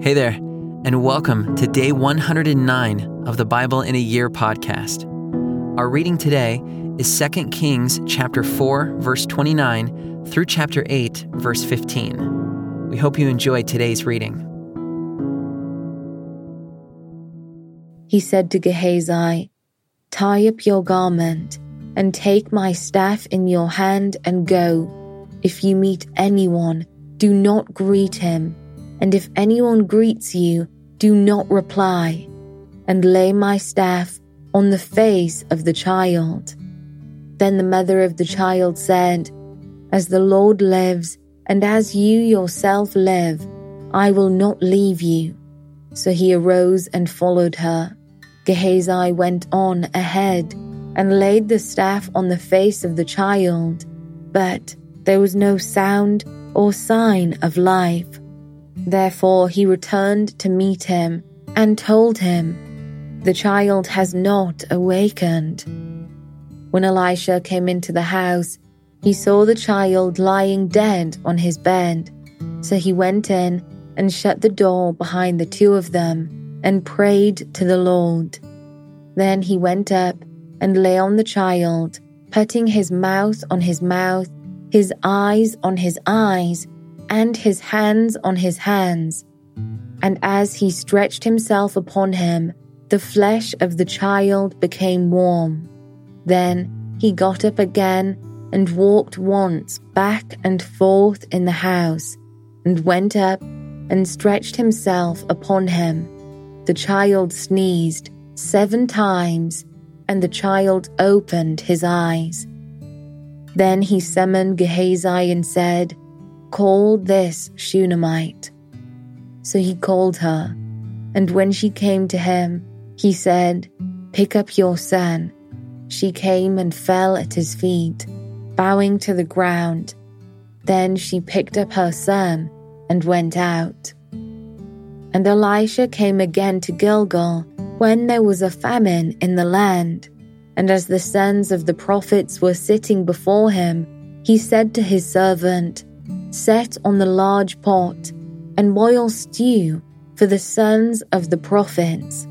Hey there, and welcome to day 109 of the Bible in a Year podcast. Our reading today is 2 Kings chapter 4 verse 29 through chapter 8 verse 15. We hope you enjoy today's reading. He said to Gehazi, Tie up your garment and take my staff in your hand and go. If you meet anyone, do not greet him and if anyone greets you, do not reply, and lay my staff on the face of the child. Then the mother of the child said, As the Lord lives, and as you yourself live, I will not leave you. So he arose and followed her. Gehazi went on ahead and laid the staff on the face of the child, but there was no sound or sign of life. Therefore he returned to meet him and told him, The child has not awakened. When Elisha came into the house, he saw the child lying dead on his bed. So he went in and shut the door behind the two of them and prayed to the Lord. Then he went up and lay on the child, putting his mouth on his mouth, his eyes on his eyes, and his hands on his hands. And as he stretched himself upon him, the flesh of the child became warm. Then he got up again and walked once back and forth in the house, and went up and stretched himself upon him. The child sneezed seven times, and the child opened his eyes. Then he summoned Gehazi and said, Call this Shunammite. So he called her, and when she came to him, he said, Pick up your son. She came and fell at his feet, bowing to the ground. Then she picked up her son and went out. And Elisha came again to Gilgal when there was a famine in the land. And as the sons of the prophets were sitting before him, he said to his servant, set on the large pot, and boil stew for the sons of the prophets.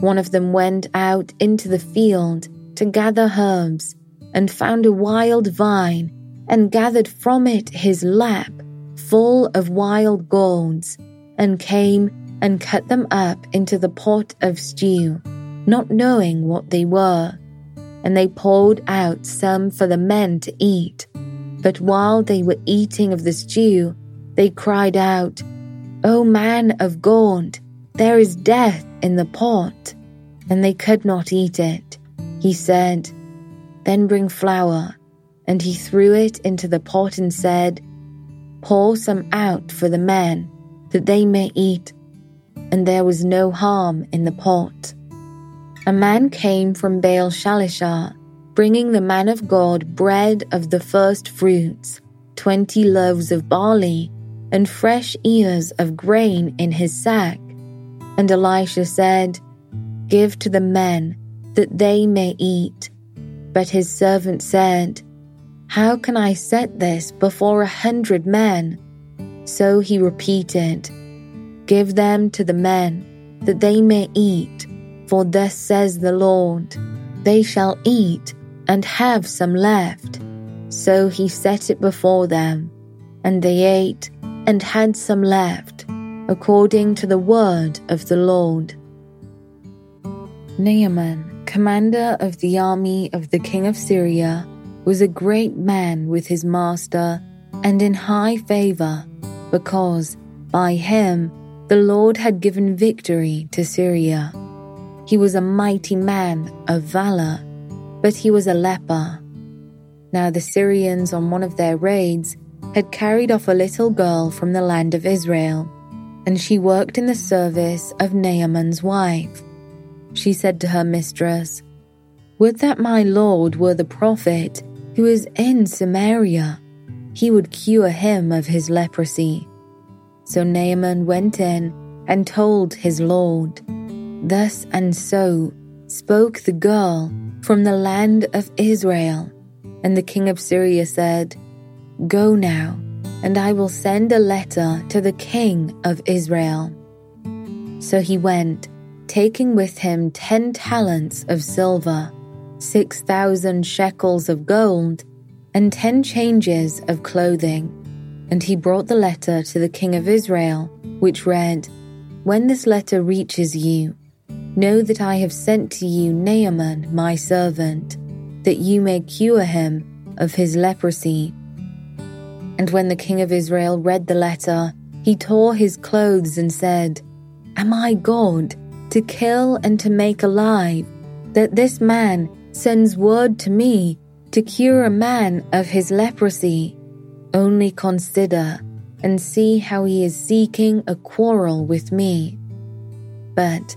One of them went out into the field to gather herbs, and found a wild vine, and gathered from it his lap full of wild gourds, and came and cut them up into the pot of stew, not knowing what they were. And they poured out some for the men to eat but while they were eating of the stew, they cried out, O man of God, there is death in the pot. And they could not eat it. He said, Then bring flour. And he threw it into the pot and said, Pour some out for the men, that they may eat. And there was no harm in the pot. A man came from Baal Shalishah bringing the man of God bread of the first fruits, twenty loaves of barley, and fresh ears of grain in his sack. And Elisha said, Give to the men, that they may eat. But his servant said, How can I set this before a hundred men? So he repeated, Give them to the men, that they may eat. For thus says the Lord, They shall eat and have some left. So he set it before them, and they ate and had some left, according to the word of the Lord. Naaman, commander of the army of the king of Syria, was a great man with his master and in high favor, because by him the Lord had given victory to Syria. He was a mighty man of valor but he was a leper. Now the Syrians on one of their raids had carried off a little girl from the land of Israel, and she worked in the service of Naaman's wife. She said to her mistress, Would that my lord were the prophet who is in Samaria. He would cure him of his leprosy. So Naaman went in and told his lord. Thus and so spoke the girl from the land of Israel. And the king of Syria said, Go now, and I will send a letter to the king of Israel. So he went, taking with him ten talents of silver, six thousand shekels of gold, and ten changes of clothing. And he brought the letter to the king of Israel, which read, When this letter reaches you, know that I have sent to you Naaman, my servant, that you may cure him of his leprosy. And when the king of Israel read the letter, he tore his clothes and said, Am I God to kill and to make alive, that this man sends word to me to cure a man of his leprosy? Only consider and see how he is seeking a quarrel with me. But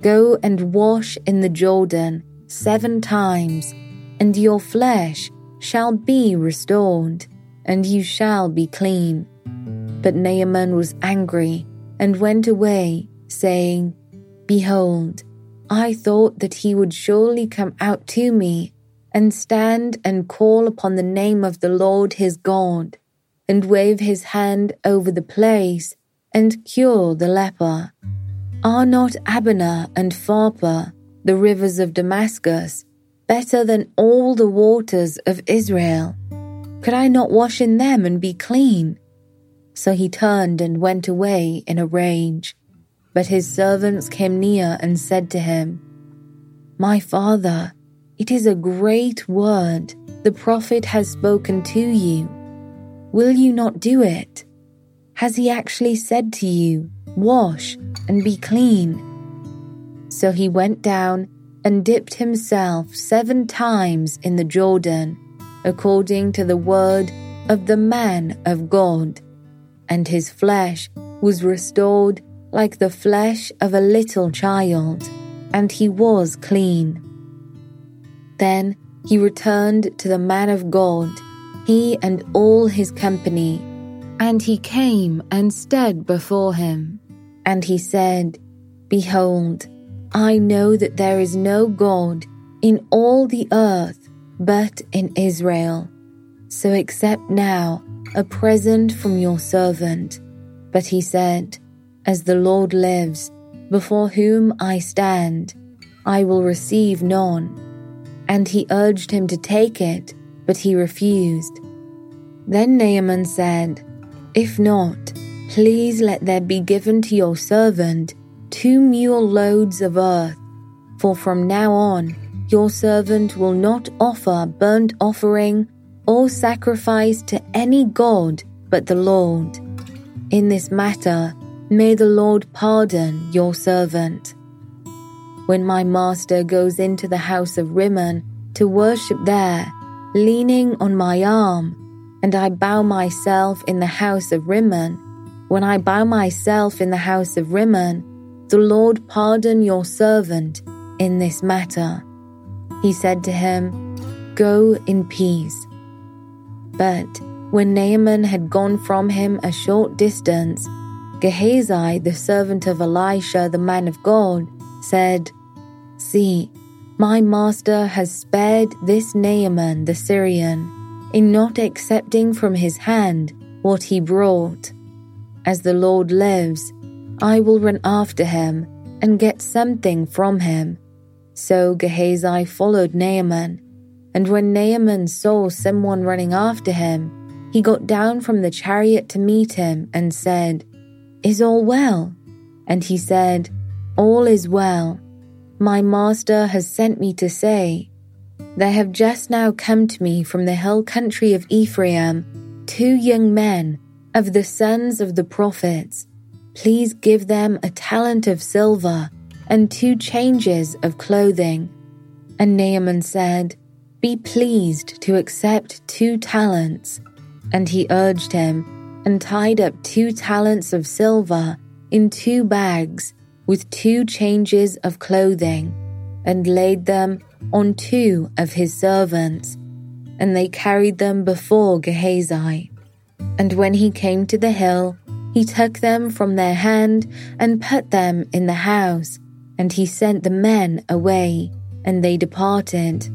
Go and wash in the Jordan seven times, and your flesh shall be restored, and you shall be clean. But Naaman was angry and went away, saying, Behold, I thought that he would surely come out to me and stand and call upon the name of the Lord his God, and wave his hand over the place and cure the leper. Are not Abana and Pharpar, the rivers of Damascus, better than all the waters of Israel? Could I not wash in them and be clean? So he turned and went away in a rage. But his servants came near and said to him, My father, it is a great word the prophet has spoken to you. Will you not do it? Has he actually said to you, Wash and be clean? So he went down and dipped himself seven times in the Jordan, according to the word of the man of God, and his flesh was restored like the flesh of a little child, and he was clean. Then he returned to the man of God, he and all his company, and he came and stood before him. And he said, Behold, I know that there is no God in all the earth but in Israel. So accept now a present from your servant. But he said, As the Lord lives, before whom I stand, I will receive none and he urged him to take it, but he refused. Then Naaman said, If not, please let there be given to your servant two mule loads of earth, for from now on your servant will not offer burnt offering or sacrifice to any god but the Lord. In this matter, may the Lord pardon your servant. When my master goes into the house of Rimmon to worship there, leaning on my arm, and I bow myself in the house of Rimmon, when I bow myself in the house of Rimmon, the Lord pardon your servant in this matter. He said to him, Go in peace. But when Naaman had gone from him a short distance, Gehazi, the servant of Elisha, the man of God, said, See, my master has spared this Naaman the Syrian in not accepting from his hand what he brought. As the Lord lives, I will run after him and get something from him. So Gehazi followed Naaman, and when Naaman saw someone running after him, he got down from the chariot to meet him and said, Is all well? And he said, All is well. My master has sent me to say, There have just now come to me from the hill country of Ephraim two young men of the sons of the prophets. Please give them a talent of silver and two changes of clothing. And Naaman said, Be pleased to accept two talents. And he urged him and tied up two talents of silver in two bags with two changes of clothing, and laid them on two of his servants, and they carried them before Gehazi. And when he came to the hill, he took them from their hand and put them in the house, and he sent the men away, and they departed.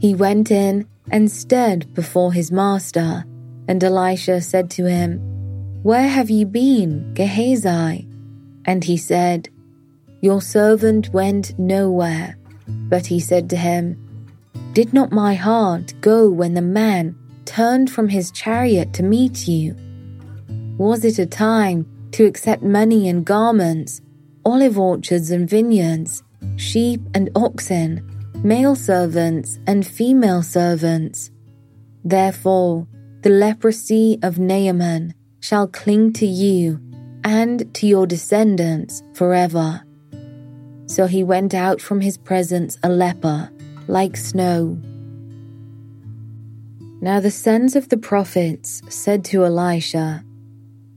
He went in and stood before his master, and Elisha said to him, Where have you been, Gehazi? And he said, Your servant went nowhere. But he said to him, Did not my heart go when the man turned from his chariot to meet you? Was it a time to accept money and garments, olive orchards and vineyards, sheep and oxen, male servants and female servants? Therefore, the leprosy of Naaman shall cling to you and to your descendants forever. So he went out from his presence a leper, like snow. Now the sons of the prophets said to Elisha,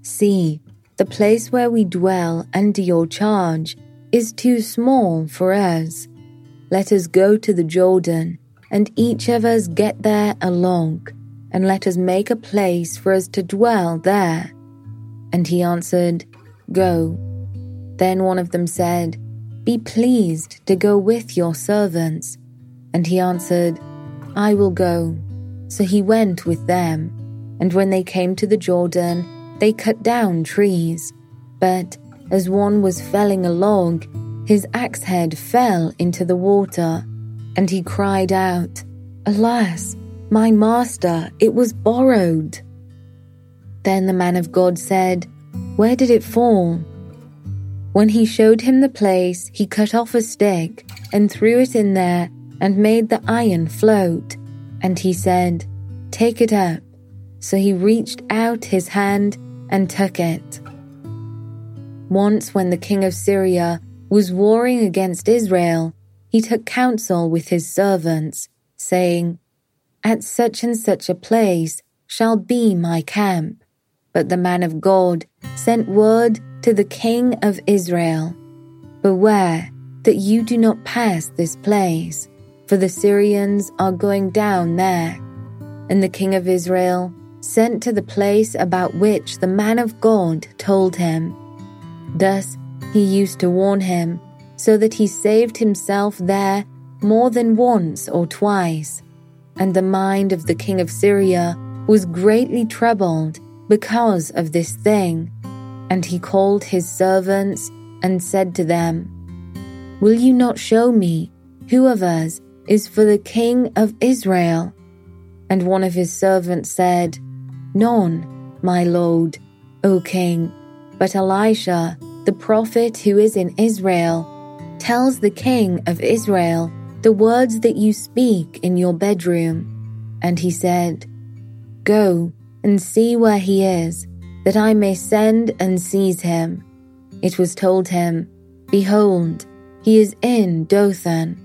See, the place where we dwell under your charge is too small for us. Let us go to the Jordan, and each of us get there a along, and let us make a place for us to dwell there. And he answered, Go. Then one of them said, be pleased to go with your servants. And he answered, I will go. So he went with them. And when they came to the Jordan, they cut down trees. But as one was felling a log, his axe head fell into the water. And he cried out, Alas, my master, it was borrowed. Then the man of God said, Where did it fall? When he showed him the place, he cut off a stick and threw it in there and made the iron float. And he said, Take it up. So he reached out his hand and took it. Once, when the king of Syria was warring against Israel, he took counsel with his servants, saying, At such and such a place shall be my camp. But the man of God sent word to the king of Israel Beware that you do not pass this place, for the Syrians are going down there. And the king of Israel sent to the place about which the man of God told him. Thus he used to warn him, so that he saved himself there more than once or twice. And the mind of the king of Syria was greatly troubled because of this thing. And he called his servants and said to them, Will you not show me who of us is for the king of Israel? And one of his servants said, None, my lord, O king. But Elisha, the prophet who is in Israel, tells the king of Israel the words that you speak in your bedroom. And he said, Go and see where he is that I may send and seize him. It was told him, Behold, he is in Dothan.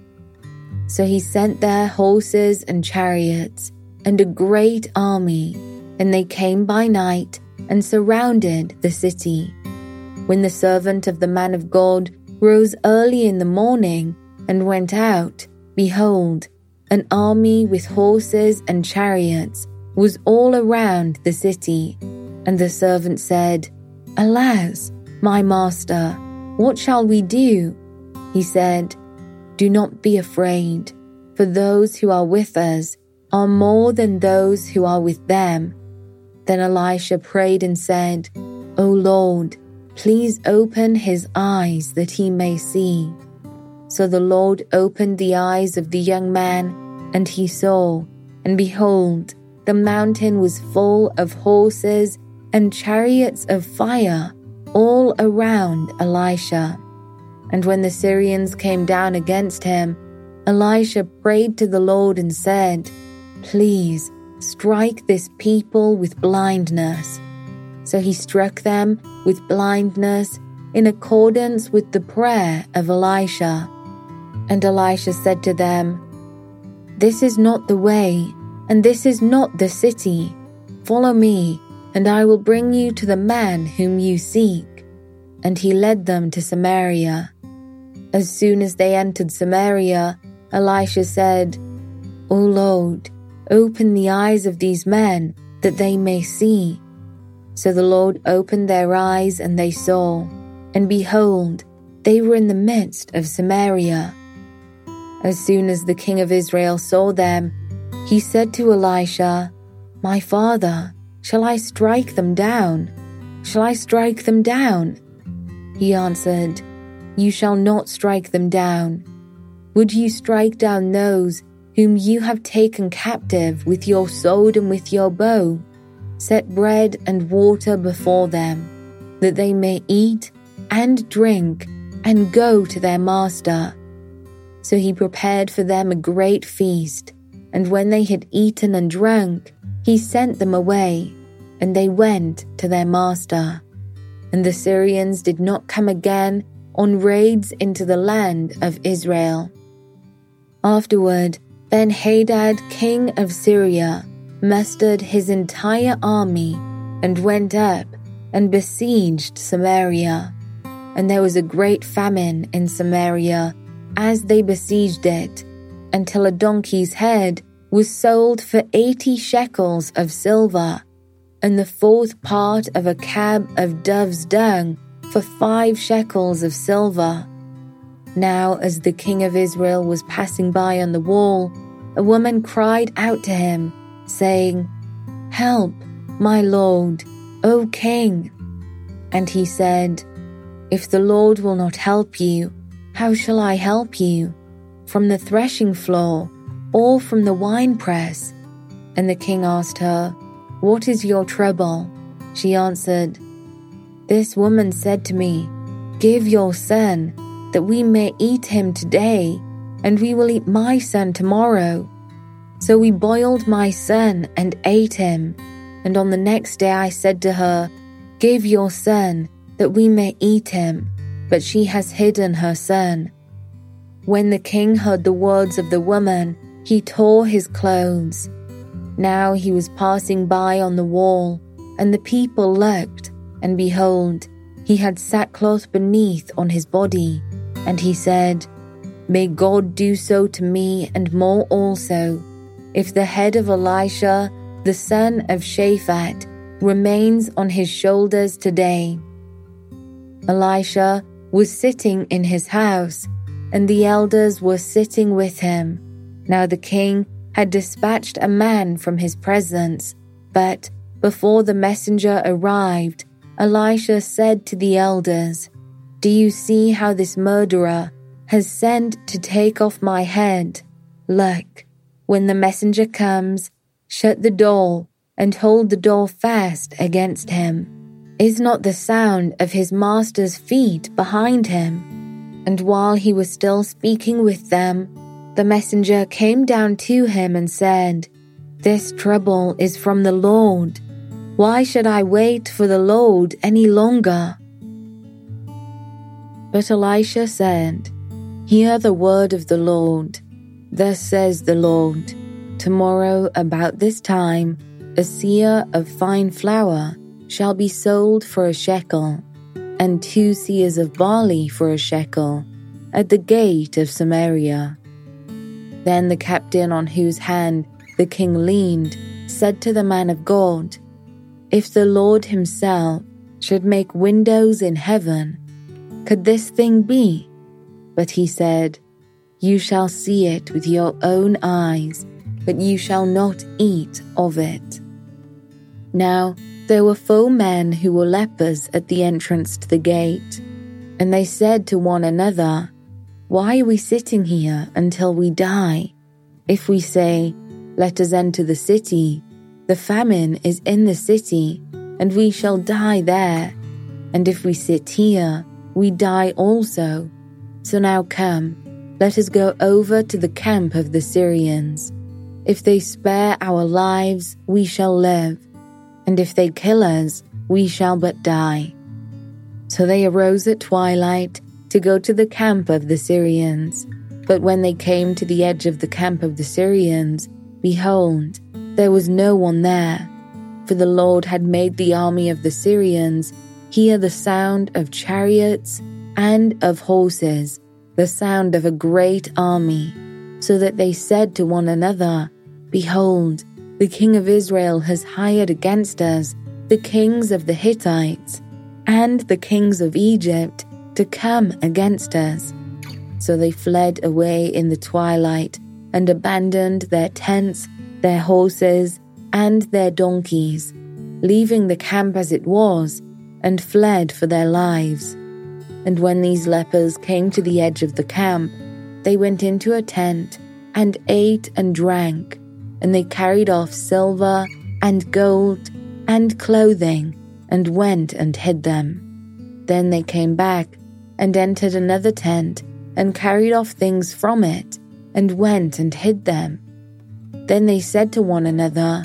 So he sent there horses and chariots and a great army, and they came by night and surrounded the city. When the servant of the man of God rose early in the morning and went out, behold, an army with horses and chariots was all around the city and the servant said, Alas, my master, what shall we do? He said, Do not be afraid, for those who are with us are more than those who are with them. Then Elisha prayed and said, O Lord, please open his eyes that he may see. So the Lord opened the eyes of the young man, and he saw, and behold, the mountain was full of horses and chariots of fire all around Elisha. And when the Syrians came down against him, Elisha prayed to the Lord and said, Please strike this people with blindness. So he struck them with blindness in accordance with the prayer of Elisha. And Elisha said to them, This is not the way, and this is not the city. Follow me, and I will bring you to the man whom you seek. and he led them to Samaria. As soon as they entered Samaria, Elisha said, O Lord, open the eyes of these men that they may see. So the Lord opened their eyes and they saw, and behold, they were in the midst of Samaria. As soon as the king of Israel saw them, he said to Elisha, My father, shall I strike them down? Shall I strike them down? He answered, You shall not strike them down. Would you strike down those whom you have taken captive with your sword and with your bow? Set bread and water before them, that they may eat and drink and go to their master. So he prepared for them a great feast, and when they had eaten and drunk, he sent them away, and they went to their master. And the Syrians did not come again on raids into the land of Israel. Afterward, Ben Hadad, king of Syria, mustered his entire army and went up and besieged Samaria. And there was a great famine in Samaria as they besieged it, until a donkey's head was sold for eighty shekels of silver, and the fourth part of a cab of dove's dung for five shekels of silver. Now, as the king of Israel was passing by on the wall, a woman cried out to him, saying, Help, my lord, O king. And he said, If the Lord will not help you, how shall I help you? From the threshing floor or from the winepress? And the king asked her, What is your trouble? She answered, This woman said to me, Give your son, that we may eat him today, and we will eat my son tomorrow. So we boiled my son and ate him. And on the next day I said to her, Give your son, that we may eat him. But she has hidden her son. When the king heard the words of the woman, he tore his clothes. Now he was passing by on the wall, and the people looked, and behold, he had sackcloth beneath on his body. And he said, May God do so to me and more also if the head of Elisha, the son of Shaphat, remains on his shoulders today. Elisha was sitting in his house, and the elders were sitting with him. Now the king had dispatched a man from his presence, but before the messenger arrived, Elisha said to the elders, Do you see how this murderer has sent to take off my head? Look, when the messenger comes, shut the door and hold the door fast against him. Is not the sound of his master's feet behind him? And while he was still speaking with them, the messenger came down to him and said, This trouble is from the Lord. Why should I wait for the Lord any longer? But Elisha said, Hear the word of the Lord. Thus says the Lord Tomorrow, about this time, a seah of fine flour shall be sold for a shekel, and two seahs of barley for a shekel, at the gate of Samaria. Then the captain on whose hand the king leaned said to the man of God, If the Lord himself should make windows in heaven, could this thing be? But he said, you shall see it with your own eyes, but you shall not eat of it. Now there were four men who were lepers at the entrance to the gate, and they said to one another, Why are we sitting here until we die? If we say, Let us enter the city, the famine is in the city, and we shall die there. And if we sit here, we die also. So now come let us go over to the camp of the Syrians. If they spare our lives, we shall live, and if they kill us, we shall but die. So they arose at twilight to go to the camp of the Syrians. But when they came to the edge of the camp of the Syrians, behold, there was no one there, for the Lord had made the army of the Syrians hear the sound of chariots and of horses, the sound of a great army, so that they said to one another, Behold, the king of Israel has hired against us the kings of the Hittites and the kings of Egypt to come against us. So they fled away in the twilight and abandoned their tents, their horses, and their donkeys, leaving the camp as it was, and fled for their lives. And when these lepers came to the edge of the camp, they went into a tent and ate and drank, and they carried off silver and gold and clothing and went and hid them. Then they came back and entered another tent and carried off things from it and went and hid them. Then they said to one another,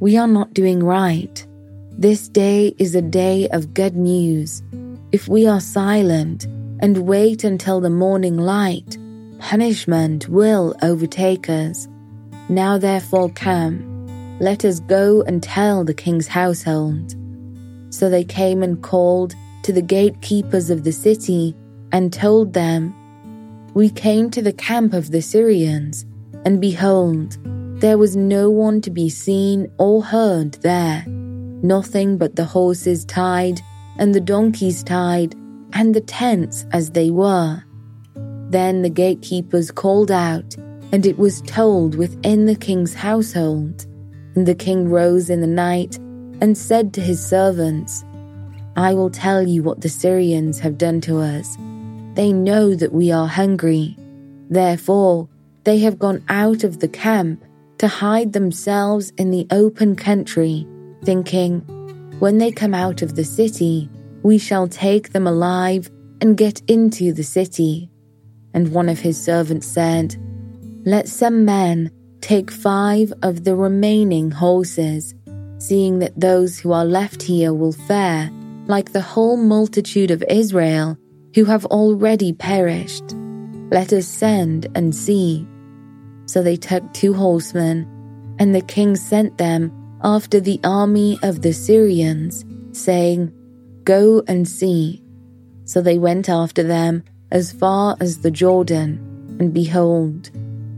We are not doing right. This day is a day of good news. If we are silent and wait until the morning light, punishment will overtake us. Now therefore come, let us go and tell the king's household. So they came and called to the gatekeepers of the city and told them, We came to the camp of the Syrians, and behold, there was no one to be seen or heard there, nothing but the horses tied, and the donkeys tied, and the tents as they were. Then the gatekeepers called out, and it was told within the king's household. And the king rose in the night and said to his servants, I will tell you what the Syrians have done to us. They know that we are hungry. Therefore, they have gone out of the camp to hide themselves in the open country, thinking, When they come out of the city, we shall take them alive and get into the city. And one of his servants said, Let some men take five of the remaining horses, seeing that those who are left here will fare like the whole multitude of Israel who have already perished. Let us send and see. So they took two horsemen, and the king sent them after the army of the Syrians, saying, Go and see. So they went after them as far as the Jordan, and behold,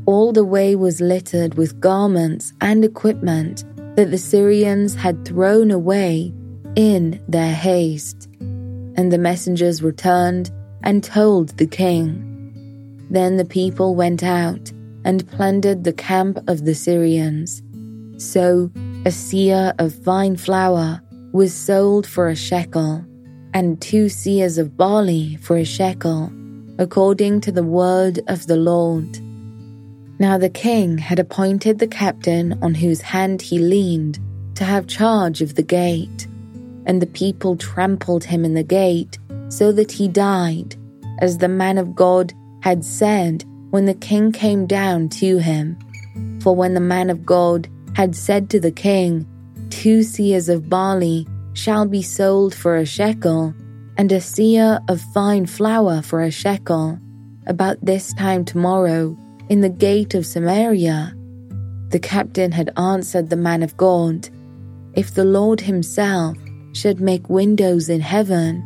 all the way was littered with garments and equipment that the Syrians had thrown away in their haste. And the messengers returned and told the king. Then the people went out and plundered the camp of the Syrians. So a seah of fine flour was sold for a shekel, and two seahs of barley for a shekel, according to the word of the Lord. Now the king had appointed the captain on whose hand he leaned to have charge of the gate, and the people trampled him in the gate so that he died, as the man of God had said when the king came down to him. For when the man of God had said to the king, Two seahs of barley shall be sold for a shekel, and a seah of fine flour for a shekel, about this time tomorrow, in the gate of Samaria. The captain had answered the man of God, If the Lord himself should make windows in heaven,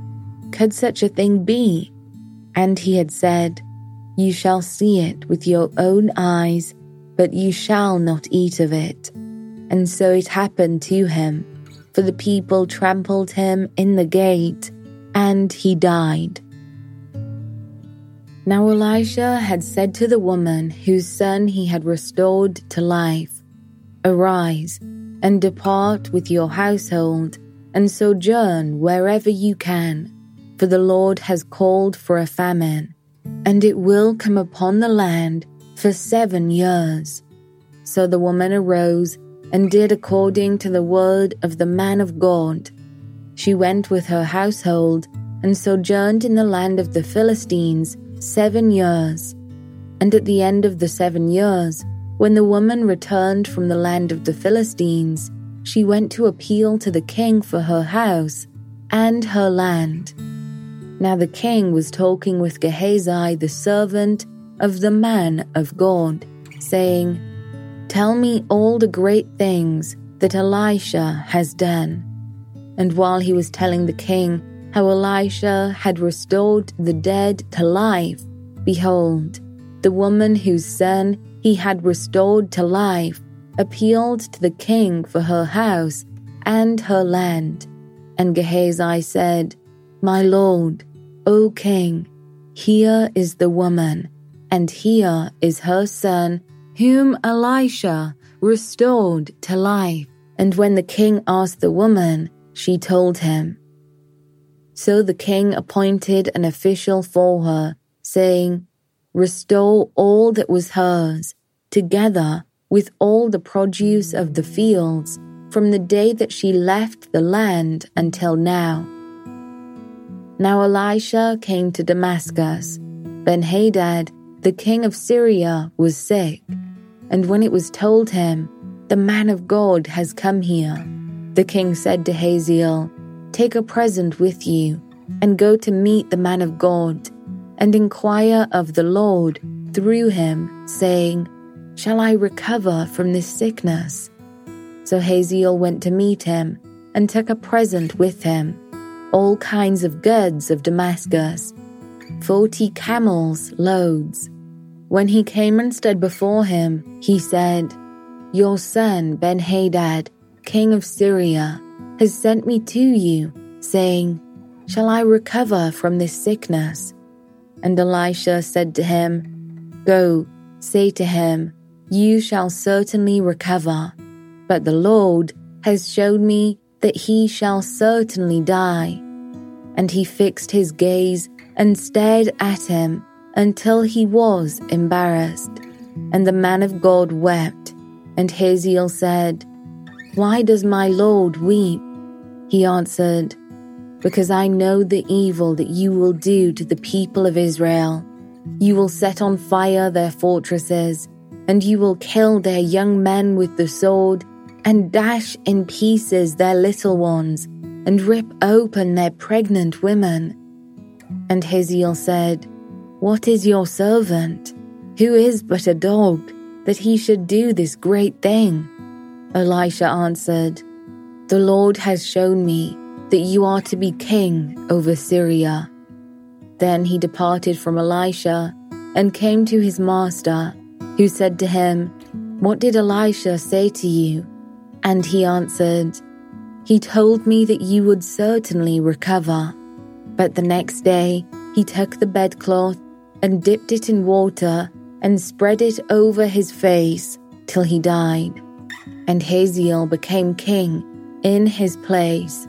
could such a thing be? And he had said, You shall see it with your own eyes, but you shall not eat of it. And so it happened to him, for the people trampled him in the gate, and he died. Now Elisha had said to the woman whose son he had restored to life, Arise and depart with your household and sojourn wherever you can, for the Lord has called for a famine, and it will come upon the land for seven years. So the woman arose and did according to the word of the man of God. She went with her household and sojourned in the land of the Philistines seven years. And at the end of the seven years, when the woman returned from the land of the Philistines, she went to appeal to the king for her house and her land. Now the king was talking with Gehazi, the servant of the man of God, saying, Tell me all the great things that Elisha has done. And while he was telling the king how Elisha had restored the dead to life, behold, the woman whose son he had restored to life appealed to the king for her house and her land. And Gehazi said, My lord, O king, here is the woman, and here is her son, whom Elisha restored to life. And when the king asked the woman, she told him. So the king appointed an official for her, saying, Restore all that was hers, together with all the produce of the fields, from the day that she left the land until now. Now Elisha came to Damascus. Benhadad, the king of Syria, was sick, and when it was told him, The man of God has come here, the king said to Hazael, Take a present with you, and go to meet the man of God, and inquire of the Lord through him, saying, Shall I recover from this sickness? So Hazael went to meet him, and took a present with him, all kinds of goods of Damascus, forty camels' loads. When he came and stood before him, he said, Your son Ben-Hadad, king of Syria, has sent me to you, saying, Shall I recover from this sickness? And Elisha said to him, Go, say to him, You shall certainly recover. But the Lord has showed me that he shall certainly die. And he fixed his gaze and stared at him until he was embarrassed. And the man of God wept. And Hazael said, Why does my Lord weep? He answered, Because I know the evil that you will do to the people of Israel. You will set on fire their fortresses, and you will kill their young men with the sword and dash in pieces their little ones, and rip open their pregnant women. And Hazael said, What is your servant? Who is but a dog, that he should do this great thing? Elisha answered, The Lord has shown me that you are to be king over Syria. Then he departed from Elisha and came to his master, who said to him, What did Elisha say to you? And he answered, He told me that you would certainly recover. But the next day he took the bedcloth and dipped it in water and spread it over his face till he died. And Hazael became king in his place.